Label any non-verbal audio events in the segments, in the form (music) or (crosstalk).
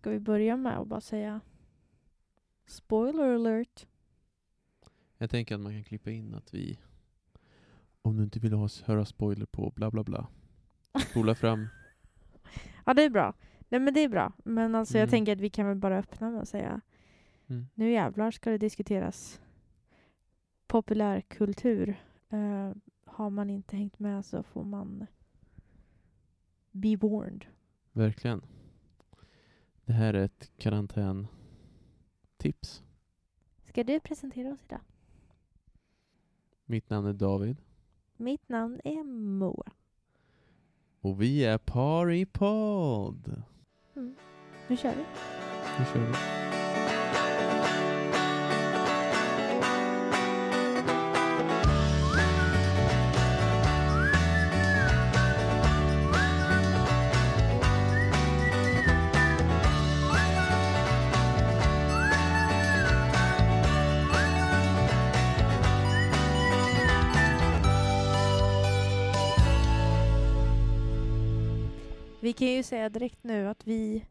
Ska vi börja med att bara säga spoiler alert? Jag tänker att man kan klippa in att vi, om du inte vill ha, höra spoiler på bla bla bla, spola fram. (laughs) Ja, det är bra. Nej, men det är bra. Men alltså jag Mm. tänker att vi kan väl bara öppna med att säga Mm. nu jävlar ska det diskuteras populärkultur. Eh, har man inte hängt med så får man be warned. Verkligen. Det här är ett karantäntips. Ska du presentera oss idag? Mitt namn är David Mitt namn är Moa. och vi är Paripod. Mm. Nu kör vi. Nu kör vi. Vi kan ju säga direkt nu att vi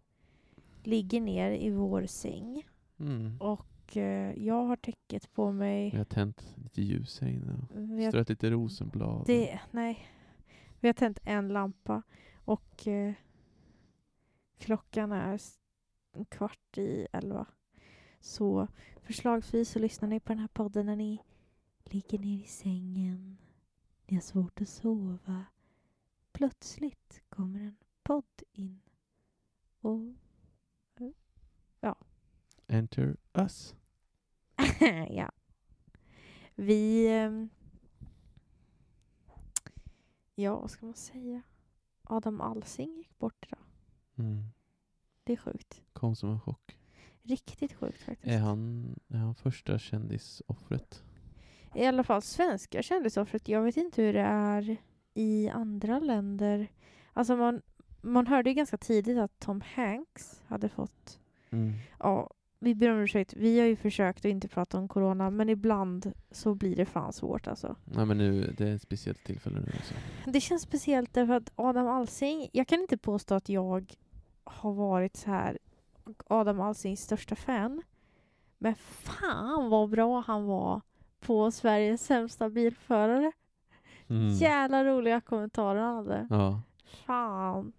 ligger ner i vår säng Mm. och eh, jag har täcket på mig. Vi har tänt lite ljus här inne Vi har, strött lite rosenblad. det, nej, vi har tänt en lampa och eh, klockan är kvart i elva. Så förslagsvis så lyssnar ni på den här podden när ni ligger ner i sängen. Ni har svårt att sova. Plötsligt kommer en podd in. Och Enter us. (laughs) ja. Vi... ehm, Ja, vad ska man säga? Adam Alsing gick bort idag. Mm. Det är sjukt. Kom som en chock. Riktigt sjukt faktiskt. Är han, är han första kändisoffret? I alla fall svenska kändisoffret. Jag vet inte hur det är i andra länder. Alltså man, man hörde ju ganska tidigt att Tom Hanks hade fått... Mm. Ja, vi ber om ursäkt. Vi har ju försökt att inte prata om corona, men ibland så blir det fan svårt alltså. Nej men nu, det är ett speciellt tillfälle nu alltså. Det känns speciellt därför att Adam Alsing, jag kan inte påstå att jag har varit så här Adam Alsings största fan. Men fan vad bra han var på Sveriges sämsta bilförare. Mm. Jävla roliga kommentarer han hade. Ja. Fan.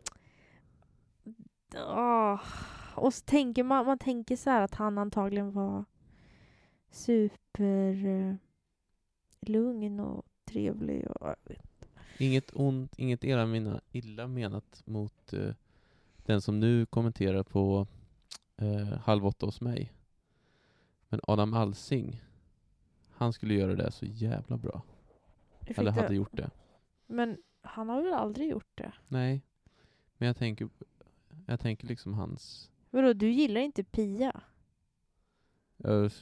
Åh. Och så tänker man, man tänker så här att han antagligen var super eh, lugn och trevlig. Och, Inget ont, inget illa, mina, illa menat mot eh, den som nu kommenterar på eh, Halv åtta hos mig. Men Adam Alsing, han skulle göra det så jävla bra. Eller hade gjort det. Men han har väl aldrig gjort det? Nej, men jag tänker, jag tänker liksom hans... Vadå, du gillar inte Pia? Jag,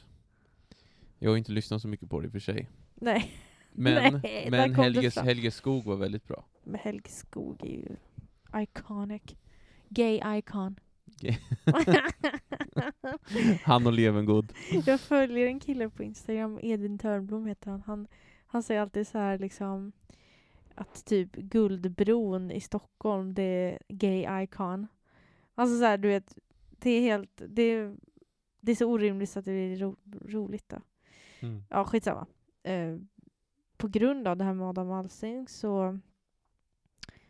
jag har inte lyssnat så mycket på det i och för sig. Nej, (laughs) Men, Nej, men Helge. Helge Skog var väldigt bra. men Helge Skog är ju iconic. Gay icon. Gay. (laughs) (laughs) Han och Levengood. Jag följer en kille på Instagram, Edvin Törnblom heter han. Han, han säger alltid så här liksom att typ Guldbron i Stockholm, det är gay icon. Alltså så här, du vet, det är helt, det är, det är så orimligt så att det är ro, roligt då. Mm. Ja, skitsamma. Eh, på grund av det här med Adam Alsing så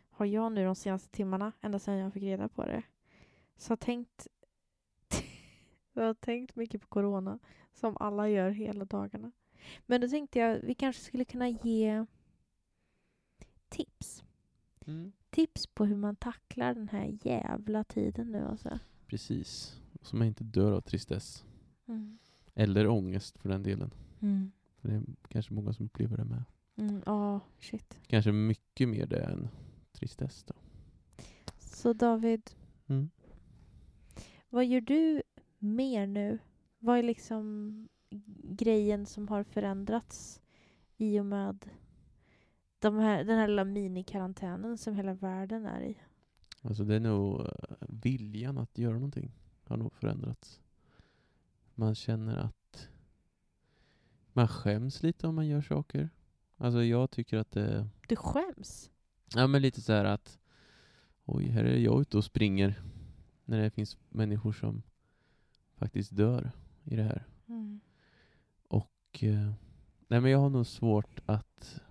har jag nu de senaste timmarna, ända sedan jag fick reda på det, så har tänkt (laughs) jag har tänkt mycket på corona, som alla gör hela dagarna. Men då tänkte jag vi kanske skulle kunna ge tips. Mm. Tips på hur man tacklar den här jävla tiden nu alltså. Precis. Så man inte dör av tristess. Mm. Eller ångest för den delen. Mm. För det är kanske många som upplever det med. Mm. Ja, shit. Kanske mycket mer det än tristess då. Så David, Mm. Vad gör du mer nu? Vad är liksom grejen som har förändrats i och med de här, den här lilla minikarantänen som hela världen är i? Alltså det är nog eh, viljan att göra någonting har nog förändrats. Man känner att man skäms lite om man gör saker. Alltså jag tycker att det Du skäms? Ja men lite så här att Oj, här är jag ute och springer när det finns människor som faktiskt dör i det här. Mm. Och, eh, nej men jag har nog svårt att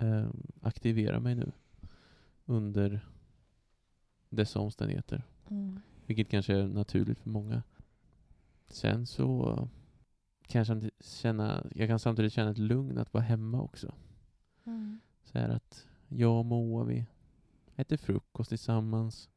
eh, aktivera mig nu under dessa omständigheter. Mm. Vilket kanske är naturligt för många. Sen så kan jag, känna, jag kan samtidigt känna ett lugn att vara hemma också. Mm. Så här att jag och Moa, vi äter frukost tillsammans.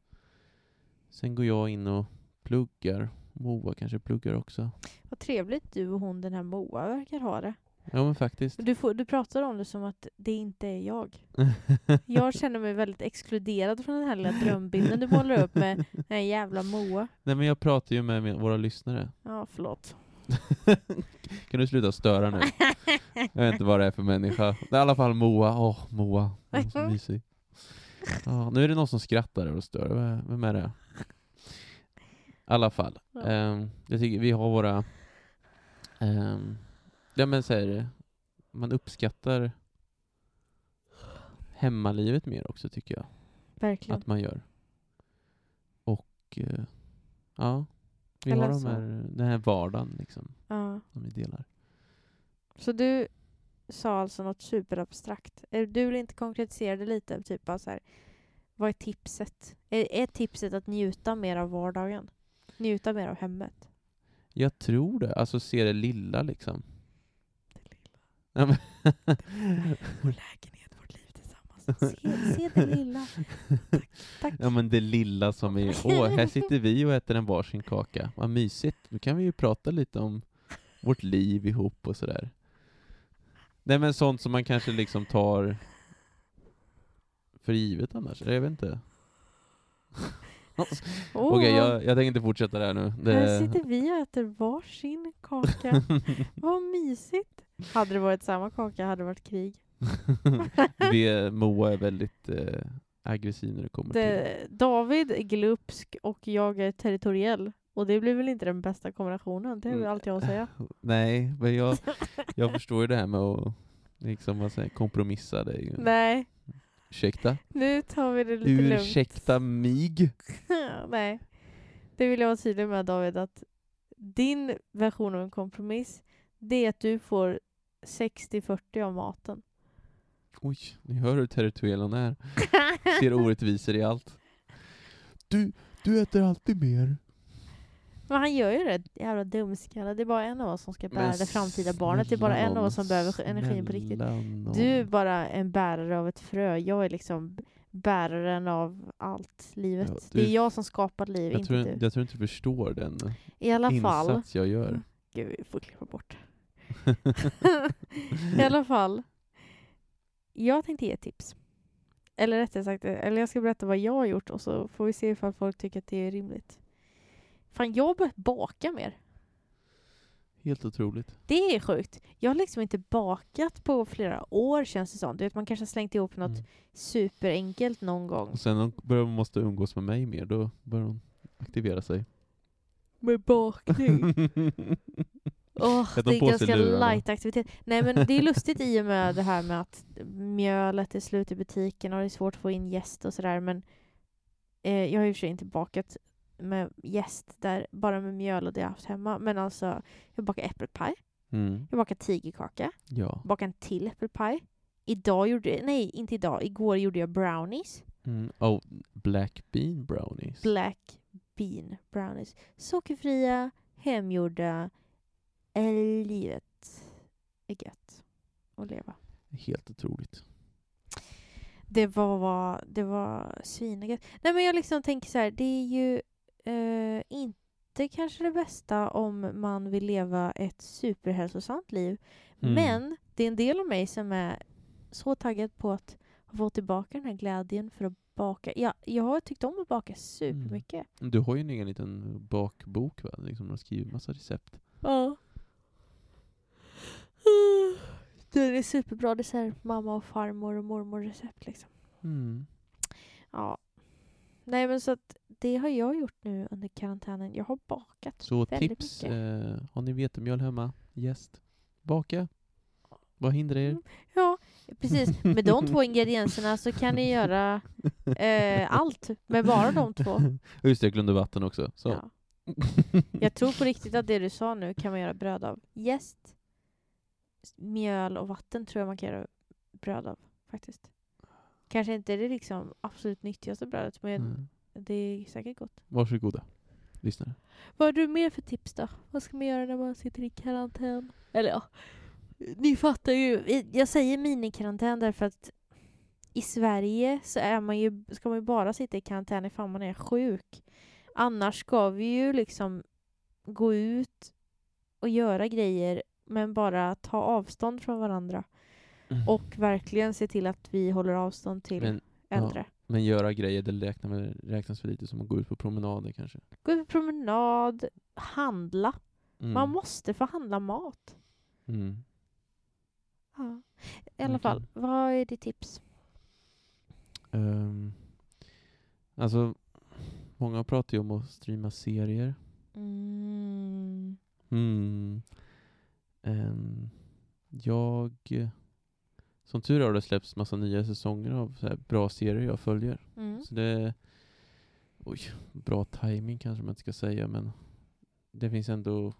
Sen går jag in och pluggar. Moa kanske pluggar också. Vad trevligt du och hon, den här Moa, verkar ha det. Ja men faktiskt. Du, får, du pratar om det som att det inte är jag. (laughs) Jag känner mig väldigt exkluderad från den här lilla drömbilden du målar upp med den här jävla Moa. Nej men jag pratar ju med våra lyssnare. Ja, förlåt. (laughs) kan du sluta störa nu? Jag vet inte vad det är för människa. Det är i alla fall Moa. Åh, Moa. Hon är så (laughs) mysig. Nu är det någon som skrattar och stör. Vem- är det? I alla fall. Ja. Ehm, jag tycker vi har våra... Um, ja men så här, man uppskattar hemmalivet mer också tycker jag. Verkligen. Att man gör. Och eh, ja, vi Eller har de så. här, den här vardagen liksom, Ja. som vi delar. Så du sa alltså något superabstrakt. Eh, Du vill inte konkretisera det lite? Typ bara så här, vad är tipset? Är, är tipset att njuta mer av vardagen? Njuta mer av hemmet? Jag tror det, alltså se det lilla liksom. Det lilla. Ja, men Vår lägenhet, vårt liv tillsammans. Se, se det lilla. Tack. tack. Ja men det lilla som är, åh här sitter vi och äter en varsin kaka, vad mysigt, då kan vi ju prata lite om vårt liv ihop och sådär. Nej men sånt som man kanske liksom tar för givet annars, jag vet inte. Åh, Okej, jag, jag tänker inte fortsätta där nu. Det... Här sitter vi och äter varsin kaka. (laughs) Vad mysigt. Hade det varit samma kaka hade det varit krig. (laughs) vi, Moa är väldigt eh, aggressiv när det kommer till... Det, David är glupsk och jag är territoriell. Och det blir väl inte den bästa kombinationen, det är väl Mm. allt jag har att säga. (laughs) Nej, men jag, (laughs) jag förstår ju det här med att liksom, vad säger, kompromissa. Det ju... Nej, Ursäkta? nu tar vi det lite lugnt. Ursäkta mig? Nej. Det vill jag vara tydlig med David, att din version av en kompromiss, det är att du får 60-40 av maten. Oj, ni hör hur territoriell hon är. (laughs) Ser orättvisor i allt. Du, du äter alltid mer. Men han gör ju det, jävla dumskalle. Det är bara en av oss som ska bära det framtida barnet. Det är bara en av oss som behöver energin på riktigt. Du är bara en bärare av ett frö. Jag är liksom bäraren av allt livet. Ja, det du- är jag som skapar liv, jag inte tror, du. jag tror inte du förstår den I alla fall. insats jag gör. Gud, vi får klippa bort. (laughs) I alla fall. Jag tänkte ge tips. Eller rättare sagt, eller jag ska berätta vad jag har gjort och så får vi se ifall folk tycker att det är rimligt. Fan, jag har börjat baka mer. Helt otroligt. Det är sjukt. Jag har liksom inte bakat på flera år känns det som. Du vet, man kanske har slängt ihop något Mm. superenkelt någon gång. Och sen börjar måste umgås med mig mer, då börjar hon aktivera sig. Med bakning. (laughs) Sätt det är ganska light aktivitet. Nej men det är lustigt i och med det här med att mjölet är slut i butiken och det är svårt att få in jäst och sådär men eh, jag har och för sig inte bakat med jäst där, bara med mjöl och det jag haft hemma. Men alltså, jag bakar äppelpaj, Mm. jag bakar tigerkaka, Ja. bakar en till äppelpaj. Idag gjorde nej inte idag, igår gjorde jag brownies. Mm. Oh, black bean brownies. Black bean brownies. Sockerfria, hemgjorda. Livet är gött att leva. Helt otroligt. Det var, det var svinegött. Nej men jag liksom tänker så här, det är ju eh, inte kanske det bästa om man vill leva ett superhälsosamt liv. Mm. Men det är en del av mig som är så taggad på att få tillbaka den här glädjen för att baka. Ja, jag har tyckt om att baka supermycket. Du har ju en egen liten bakbok va? Liksom, du har skrivit massa recept. Ja. Den är superbra. Det är så här mamma och farmor och mormor recept liksom. Mm. Ja. Nej men så att det har jag gjort nu under karantänen. Jag har bakat Så väldigt tips, mycket. eh, har ni vetemjöl hemma, jäst, baka. Vad hindrar er? Mm. Ja, Precis, med de två ingredienserna så kan ni göra eh, (laughs) allt med bara de två. Just det, jag glömde vatten också. Så. Ja. Jag tror på riktigt att det du sa nu kan man göra bröd av. Jäst, mjöl och vatten tror jag man kan göra bröd av faktiskt. Kanske inte det liksom absolut nyttigaste brödet men Mm. det är säkert gott. Varsågoda, lyssnare. Vad har du mer för tips då? Vad ska man göra när man sitter i karantän? Eller ja, ni fattar ju. Jag säger minikarantän därför att i Sverige så är man ju, ska man ju bara sitta i karantän ifall man är sjuk. Annars ska vi ju liksom gå ut och göra grejer men bara ta avstånd från varandra. Och verkligen se till att vi håller avstånd till Men, äldre. men göra grejer, det räknar väl- räknas för lite som att gå ut på promenader kanske? Gå ut på promenad, handla. Mm. Man måste få handla mat. Mm. Ja. I alla fall, vad är ditt tips? Ehm, alltså, många pratar ju om att streama serier. Mm. Mm. Ehm, jag... Som tur är har det släppts massa nya säsonger av så bra serier jag följer. Mm. Så det... Oj, bra timing kanske man inte ska säga, men det finns ändå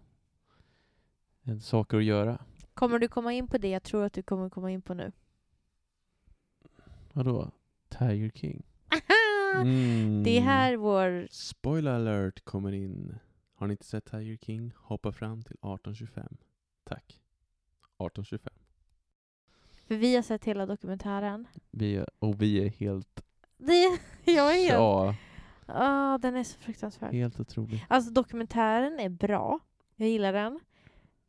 en saker att göra. Kommer du komma in på det jag tror att du kommer komma in på nu? Vadå? Tiger King? Mm. (laughs) Det är här vår... Spoiler alert kommer in. Har ni inte sett Tiger King? Hoppa fram till 1825. Tack. 1825. För vi har sett hela dokumentären. Vi är, och vi är helt... Det, (laughs) jag är helt... Ja, Ah, den är så fruktansvärd. helt otrolig. Alltså dokumentären är bra. Jag gillar den.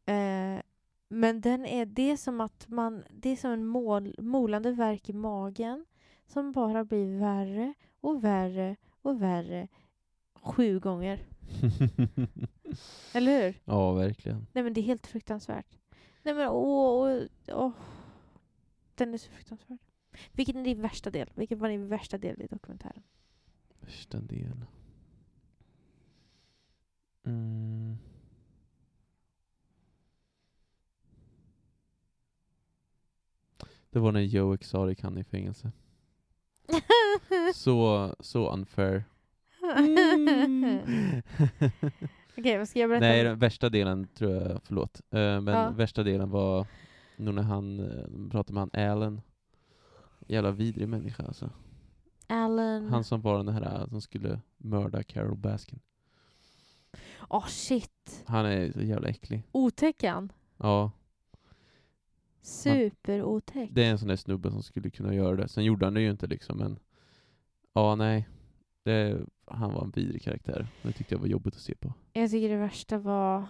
Eh, men den är, det är som att man, det är som en mål, molande verk i magen som bara blir värre och värre och värre sju gånger. (laughs) Eller hur? ja, verkligen. Nej men det är helt fruktansvärt. Nej men åh, åh, åh. Den är så fruktansvärd. Vilken är din värsta del? Vilken var din värsta del i dokumentären? Värsta del. Mm. Det var när Joe Exotic hann i fängelse. (laughs) Så, så unfair. Mm. (laughs) Okej, vad ska jag berätta? Nej, den värsta delen tror jag, förlåt. Eh, men Ja. värsta delen var nog när han uh, pratade med han Allen. Jävla vidrig människa alltså. Alan. Han som var den här eh, som skulle mörda Carol Baskin. Åh shit. Han är så jävla äcklig. Otäck han. Ja, Superotäck. det är en sån där snubbe som skulle kunna göra det. Sen gjorde han det ju inte liksom, men ja, nej. Det, han var en vidrig karaktär. Det tyckte jag var jobbigt att se på. Jag tycker det värsta var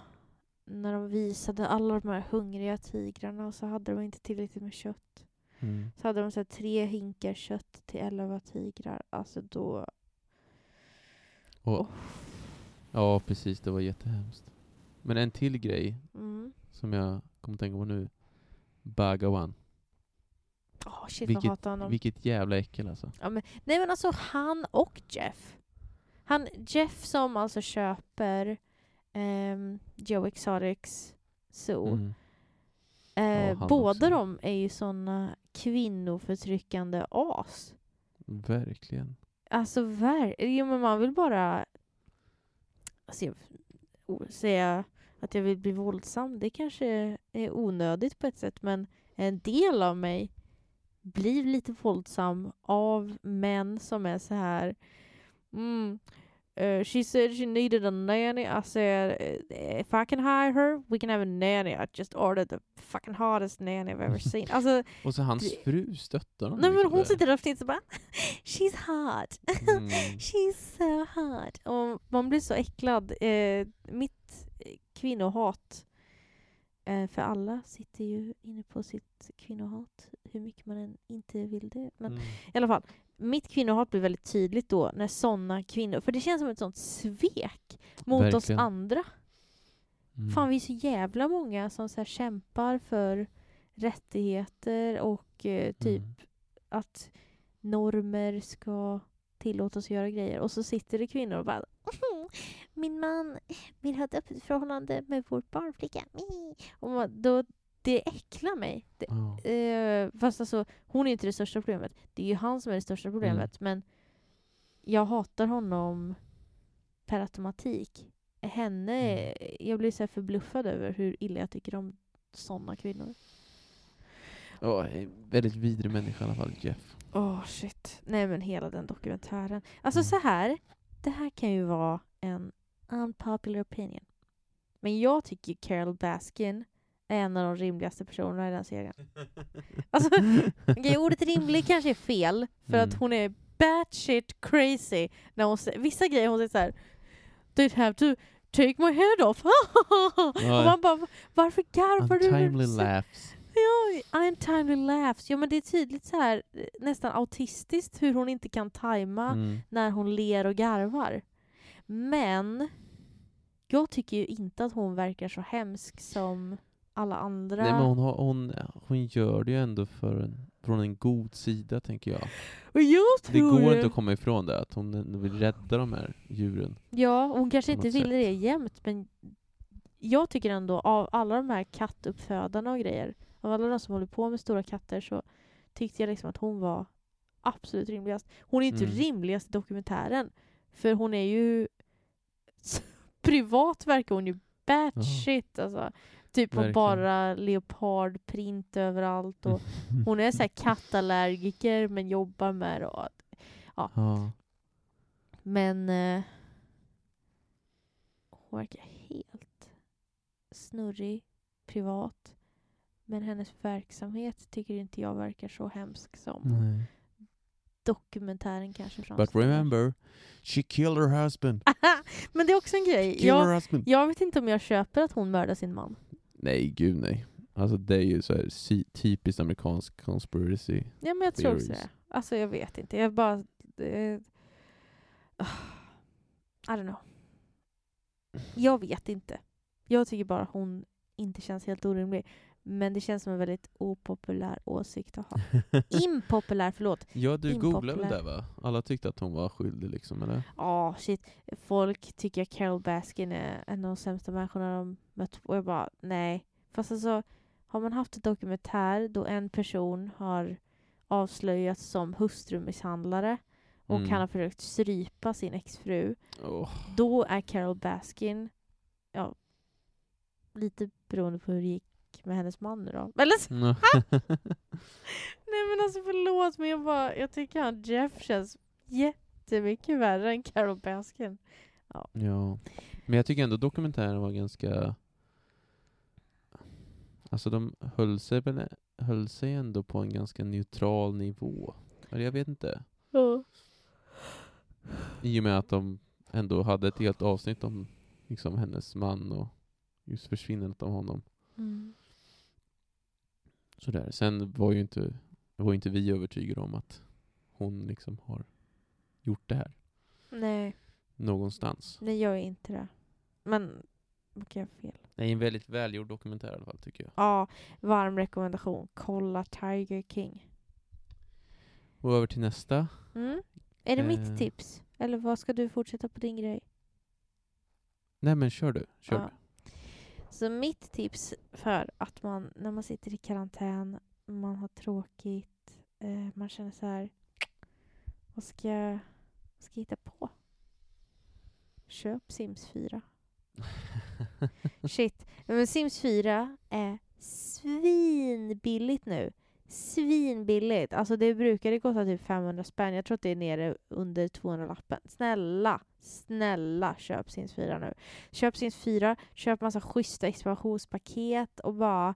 när de visade alla de här hungriga tigrarna och så hade de inte tillräckligt med kött. Mm. Så hade de så tre hinkar kött till elva tigrar. Alltså då... Och, Oh. Ja, precis. Det var jättehemskt. Men en till grej Mm. som jag kommer tänka på nu. Bagawan. Åh shit Vilket-. Vilket jävla äckel alltså. Ja, men, nej men alltså han och Jeff. Han, Jeff som alltså köper um, Joe Exotics Zoo. Mm. Eh, han båda också. de är ju såna kvinnoförtryckande as. Verkligen. Alltså ver- jo, men man vill bara alltså, säga att jag vill bli våldsam. Det kanske är onödigt på ett sätt men en del av mig blir lite våldsam av män som är så här mm, uh, she said she needed a nanny. I said "Uh, if I can hire her we can have a nanny. I just ordered the fucking hottest nanny I've ever seen. Alltså, (laughs) Och så hans fru stöttar honom. nej, men liksom hon sitter där och och bara (laughs) She's hot. Mm. (laughs) She's so hot. Och man blir så äcklad. Eh, mitt eh, kvinnohat, eh, för alla sitter ju inne på sitt kvinnohat, hur mycket man än inte vill det. Men Mm. i alla fall, mitt kvinnohat blir väldigt tydligt då när sådana kvinnor, för det känns som ett sånt svek mot oss Verkligen. andra. Mm. Fan, vi är så jävla många som så här kämpar för rättigheter och eh, typ Mm. att normer ska tillåtas göra grejer. Och så sitter det kvinnor och bara Min man vill ha ett öppet förhållande med vår barnflicka. Och man, då det äcklar mig. Det, Ja. eh, fast alltså, hon är inte det största problemet. Det är ju han som är det största problemet. Men jag hatar honom per automatik. Henne, Mm. jag blir så förbluffad över hur illa jag tycker om sådana kvinnor. Ja, en väldigt vidrig människa i alla fall, Jeff. Åh shit. Nej men hela den dokumentären. Alltså Mm. så här. Det här kan ju vara en unpopular opinion. Men jag tycker Carol Baskin är en av de rimligaste personerna i den serien. (laughs) Alltså, okej, (laughs) ordet rimlig kanske är fel, för att Mm. hon är batshit crazy. När hon vissa grejer hon säger så här. They'd have to take my head off. (laughs) Och man bara, varför garvar du? Untimely laughs. Ja, untimely laughs. Ja men det är tydligt så här nästan autistiskt hur hon inte kan tajma Mm. när hon ler och garvar. Men jag tycker ju inte att hon verkar så hemsk som alla andra. Nej, men hon, har, hon, hon gör det ju ändå för en, från en god sida, tänker jag. och jag Det tror går inte att komma ifrån det, att hon vill rädda de här djuren. Ja, hon kanske inte ville det jämt men jag tycker ändå av alla de här kattuppfödarna och grejer, av alla de som håller på med stora katter så tyckte jag liksom att hon var absolut rimligast. Hon är inte Mm. rimligast i dokumentären, för hon är ju (laughs) privat verkar hon ju batshit alltså. Typ Verkligen. bara leopardprint överallt och (laughs) hon är så här kattallergiker men jobbar med det. och- Ja. Men eh, hon verkar helt snurrig, privat. Men hennes verksamhet tycker inte jag verkar så hemsk som Nej. dokumentären kanske But framställer. remember, she killed her husband. (laughs) Men det är också en grej. Jag, jag vet inte om jag köper att hon mördar sin man. Nej, gud nej. Alltså det är ju så här typiskt amerikansk conspiracy. Ja men jag tror också Theories. det. Alltså jag vet inte. Jag bara... Eh, ah, I don't know. Jag vet inte. Jag tycker bara hon inte känns helt orimlig. Men det känns som en väldigt opopulär åsikt att ha. (laughs) Impopulär, förlåt. ja, du googlade väl Impopulär. det va? Alla tyckte att hon var skyldig liksom, eller? Ja, shit. Folk tycker att Carol Baskin är en av de sämsta människorna de mött. Och jag bara, nej. Fast alltså, har man haft en dokumentär då en person har avslöjats som hustrumisshandlare och Mm. han har försökt strypa sin exfru, Åh. då är Carol Baskin, ja, lite beroende på hur det gick med hennes man nu då. Eller så, Ja. (laughs) nej men alltså förlåt men jag bara, jag tycker han Jeff känns jättemycket värre än Carol Baskin. ja. Men jag tycker ändå dokumentären var ganska... Alltså de höll sig, väl, höll sig ändå på en ganska neutral nivå. Eller jag vet inte. Ja. I och med att de ändå hade ett helt avsnitt om liksom, hennes man och just försvinnandet av honom. Mm. Sådär. Sen var ju inte, var inte vi övertygade om att hon liksom har gjort det här Nej, någonstans. nej jag är inte det. Men, okej jag fel. Det är en väldigt välgjord dokumentär i alla fall tycker jag. Ja, varm rekommendation. Kolla Tiger King. Och över till nästa. Mm. Är det Eh. mitt tips? Eller vad ska du fortsätta på din grej? Nej men kör du. Kör Ja. Så mitt tips för att man, när man sitter i karantän, man har tråkigt, eh, man känner så här, vad ska jag, ska jag hitta på? Köp Sims 4. (laughs) Shit. Men Sims 4 är svinbilligt nu. Svinbilligt. Alltså det brukade kosta typ 500 spänn. Jag tror att det är nere under 200 lappen. Snälla, snälla köp Sims 4 nu. Köp Sims 4, köp massa schyssta expansionspaket och bara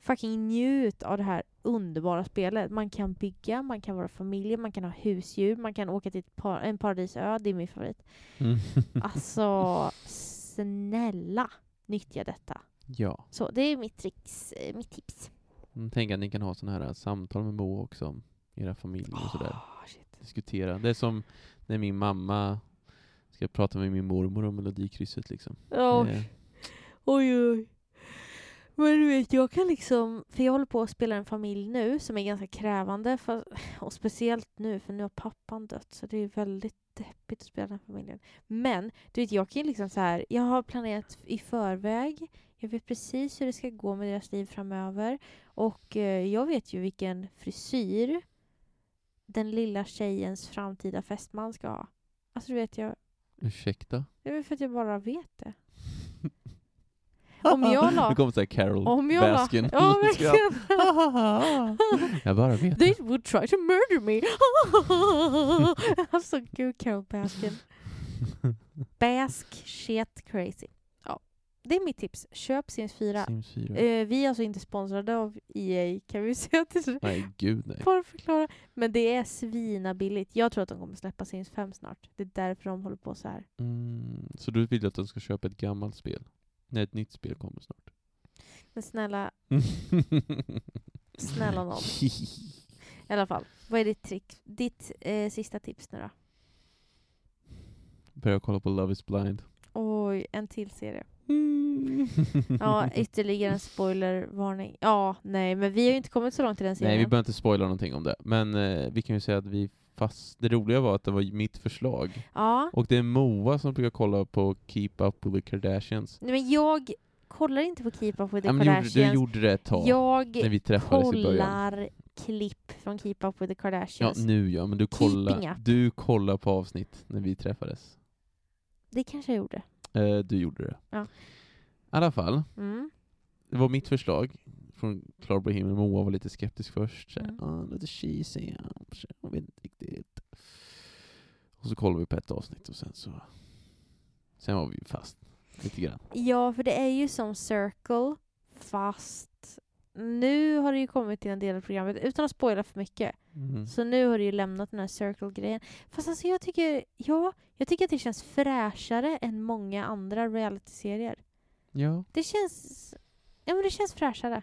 fucking njut av det här underbara spelet. Man kan bygga, man kan vara familj, man kan ha husdjur, man kan åka till ett par, en paradisö. Det är min favorit. Mm. (laughs) Alltså, snälla nyttja detta. ja. Så det är mitt, tricks, eh, mitt tips. Mm, Tänk att ni kan ha sådana här samtal med Moa också om era familjer och sådär. Shit. Diskutera. Det är som när min mamma ska prata med min mormor om Melodikrysset liksom. Ja, Det- Oj, oj. Men du vet, jag kan liksom... För jag håller på att spela en familj nu som är ganska krävande. För, och speciellt nu, för nu har pappan dött. Så det är väldigt deppigt att spela den familjen. Men, du vet, jag kan liksom så här... Jag har planerat i förväg. Jag vet precis hur det ska gå med deras liv framöver. Och eh, jag vet ju vilken frisyr den lilla tjejens framtida fästman ska ha. Alltså du vet jag, Ursäkta? det är för att jag bara vet det. (laughs) Om jag la- Det kommer såhär Carol Om jag la... Baskin. Ja, verkligen. (laughs) (laughs) jag bara vet They would try to murder me. alltså gud, Carol Baskin. Bask shit crazy. Det är mitt tips. Köp Sims 4. Sims 4. Eh, vi är alltså inte sponsrade av EA kan vi (laughs) säga till Nej, gud nej. Bara förklara. Men det är svina billigt. Jag tror att de kommer släppa Sims 5 snart. Det är därför de håller på så här. Mm, så du vill att de ska köpa ett gammalt spel? Nej, ett nytt spel kommer snart. Men snälla, (laughs) snälla någon. (laughs) I alla fall, vad är ditt trick? Ditt eh, sista tips nu då? Börja kolla på Love is blind. Oj, en till serie. Ja, (laughs) ytterligare en spoilervarning. Ja, nej, men vi har ju inte kommit så långt i den serien. Nej, vi behöver inte spoila någonting om det. Men eh, vi kan ju säga att vi fast... Det roliga var att det var mitt förslag. Ja, Och det är Moa som brukar kolla på Keep Up with the Kardashians. nej, men jag kollar inte på Keep Up With The Ja, men gjorde, Kardashians. du gjorde det ett tag, jag när vi träffades i början. kollar klipp från Keep Up With The Ja, Kardashians. nu ja, men du Keeping kollar, du kollar på avsnitt när vi träffades. Det kanske jag gjorde. Eh, du gjorde det. Ja. I alla fall, Mm. det var mitt förslag från Klar på himlen. Moa var lite skeptisk först. Så, Mm. ah, lite cheesy, ja, så jag vet inte riktigt. Och så kollade vi på ett avsnitt och sen så... Sen var vi fast lite grann. Ja, för det är ju som Circle, fast nu har det ju kommit till en del av programmet, utan att spoila för mycket. Mm. Så nu har det ju lämnat den här Circle-grejen. Fast alltså jag tycker, ja, jag tycker att det känns fräschare än många andra reality-serier. Ja. Det känns, ja men det känns fräschare.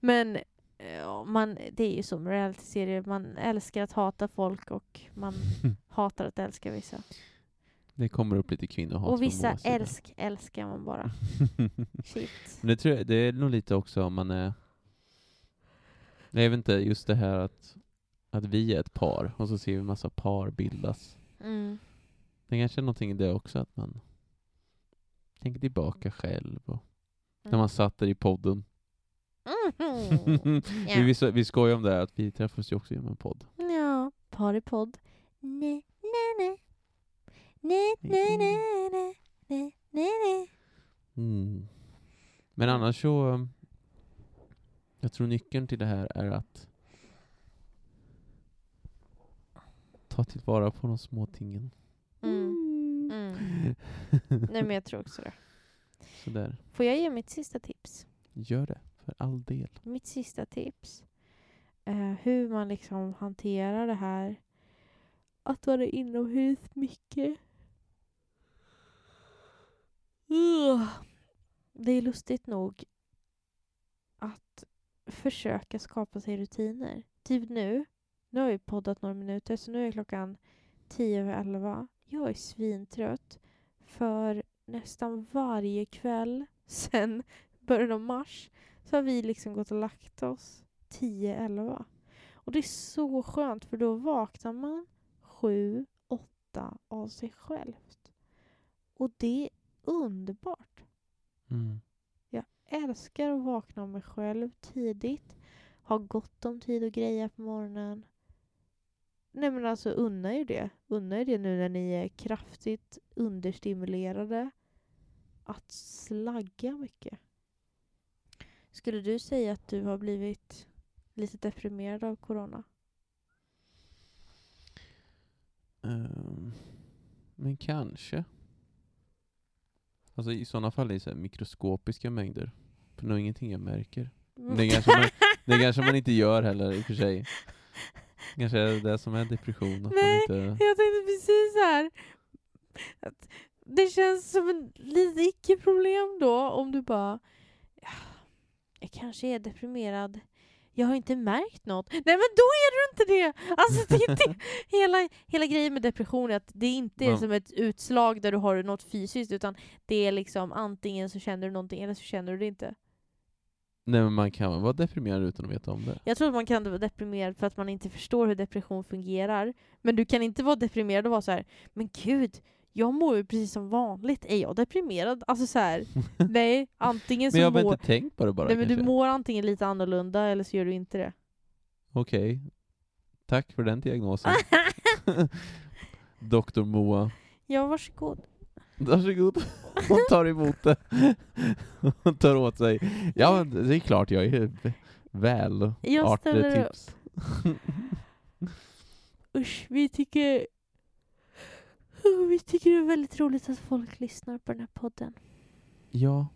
Men ja, man, det är ju så med reality-serier, man älskar att hata folk och man (laughs) hatar att älska vissa. Det kommer upp lite kvinnohat och vissa älsk, älskar man bara. (laughs) Shit. Men det, tror jag, det är nog lite också om man är... Jag vet inte, just det här att, att vi är ett par och så ser vi massa par bildas. Mm. Det kanske är någonting i det också, att man tänker tillbaka själv och när Mm. man satt där i podden. Mhm. Ja. (laughs) vi, vi, vi skojar om det här, att vi träffas ju också genom en podd. Ja, partypodd. Nej, nej, nej. Nej, nej, nej, nej. Nej, nej, nej. Mm. Men annars så... Jag tror nyckeln till det här är att ta tillvara på de små tingen. Mm. Mm. (laughs) Nej, men jag tror också det. Sådär. Får jag ge mitt sista tips? Gör det, för all del. Mitt sista tips. Eh, hur man liksom hanterar det här. Att vara inomhus mycket. Ugh. Det är lustigt nog försöka skapa sig rutiner. Typ nu. Nu har vi poddat några minuter, så nu är klockan tio över elva. Jag är svintrött. För nästan varje kväll (laughs) sen början av mars så har vi liksom gått och lagt oss tio, elva. Och det är så skönt för då vaknar man 7-8 av sig självt. Och det är underbart. Mm. Jag älskar att vakna av mig själv tidigt. Ha gott om tid att greja på morgonen. Nej men alltså unna er det. Unna er det nu när ni är kraftigt understimulerade. Att slagga mycket. Skulle du säga att du har blivit lite deprimerad av corona? Um, men kanske. Alltså i sådana fall är det så här mikroskopiska mängder. Det är ingenting jag märker. Men Det kanske, man, (laughs) det kanske man inte gör heller i och för sig. Kanske är det det som är depression. Att Nej, man inte... Jag tänkte precis här. Att det känns som en lite icke-problem då om du bara "Ja, jag kanske är deprimerad. Jag har inte märkt något. Nej men då är du inte det! Alltså det är inte, (laughs) hela, hela grejen med depression är att det inte är Man- som ett utslag där du har något fysiskt utan det är liksom antingen så känner du någonting eller så känner du det inte. Nej men man kan vara deprimerad utan att veta om det. Jag tror att man kan vara deprimerad för att man inte förstår hur depression fungerar. Men du kan inte vara deprimerad och vara så här, men gud, Jag mår ju precis som vanligt. Är jag deprimerad? Alltså så här, (laughs) nej, antingen så Men jag har mår... inte tänkt på det bara Nej men du kanske? mår antingen lite annorlunda eller så gör du inte det. Okej. Tack för den diagnosen. (laughs) (laughs) Doktor Moa. ja, varsågod. Varsågod. Hon tar emot det. Hon tar åt sig. Ja, det är klart jag är väl Jag ställer tips. Usch, vi tycker... Vi tycker det är väldigt roligt att folk lyssnar på den här podden. Ja,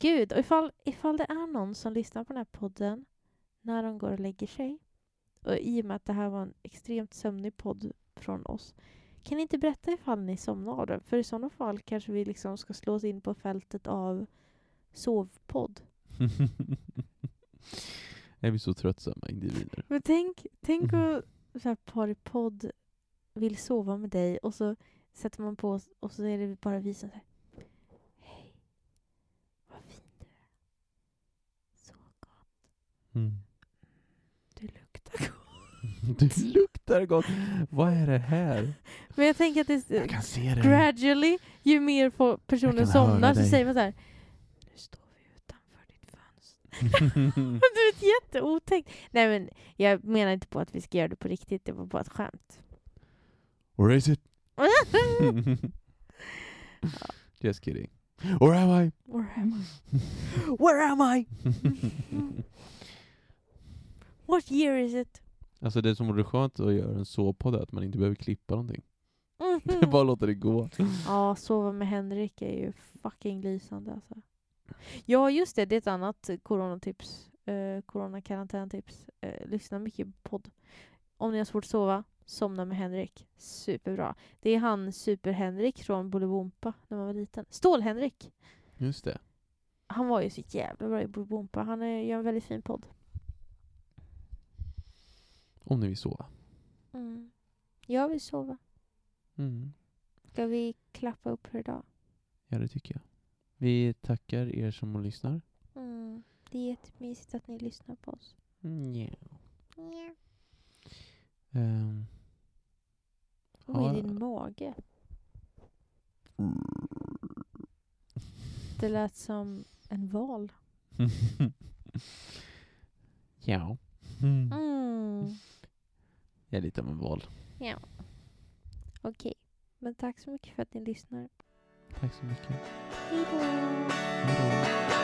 Gud, och ifall, ifall det är någon som lyssnar på den här podden när de går och lägger sig, och i och med att det här var en extremt sömnig podd från oss, kan ni inte berätta ifall ni somnar av den? För i sådana fall kanske vi liksom ska oss in på fältet av sovpodd. (laughs) är vi så tröttsamma individer? Men tänk, tänk att så här, Parpodd vill sova med dig och så sätter man på och så är det bara vi som säger Hej, vad fin du är. Så gott. Mm. Det luktar gott. Vad är det här? Men jag tänker att det Jag kan se det. gradually, ju mer personen somnar så säger man så här Nu står vi utanför ditt fönster. (laughs) Du vet, jätteotänkt. Nej men jag menar inte på att vi ska göra det på riktigt, det var bara ett skämt. Where is it? (laughs) Just kidding. Where am I? Where am I? (laughs) Where am I? What year is it? Alltså det som vore skönt att göra en sovpodd är att man inte behöver klippa någonting. Det (laughs) är bara låta det gå. Ja, sova med Henrik är ju fucking lysande alltså. Ja, just det. Det är ett annat coronatips. Eh, coronakarantäntips. Eh, lyssna mycket på podd. Om ni har svårt att sova, somna med Henrik. Superbra. Det är han Super-Henrik från Bolibompa när man var liten. Stål-Henrik! Just det. Han var ju så jävla bra i Bolibompa. Han är, gör en väldigt fin podd. Om ni vill sova. Mm. Jag vill sova. Mm. Ska vi klappa upp för idag? Ja, det tycker jag. Vi tackar er som lyssnar. Mm. Det är jättemysigt att ni lyssnar på oss. Mm, yeah. Ehm, Oj, Ja. din mage. Det lät som en val. (laughs) ja. Mm. Jag är lite av en val. Okej, men tack så mycket för att ni lyssnar. Tack så mycket. Hej då.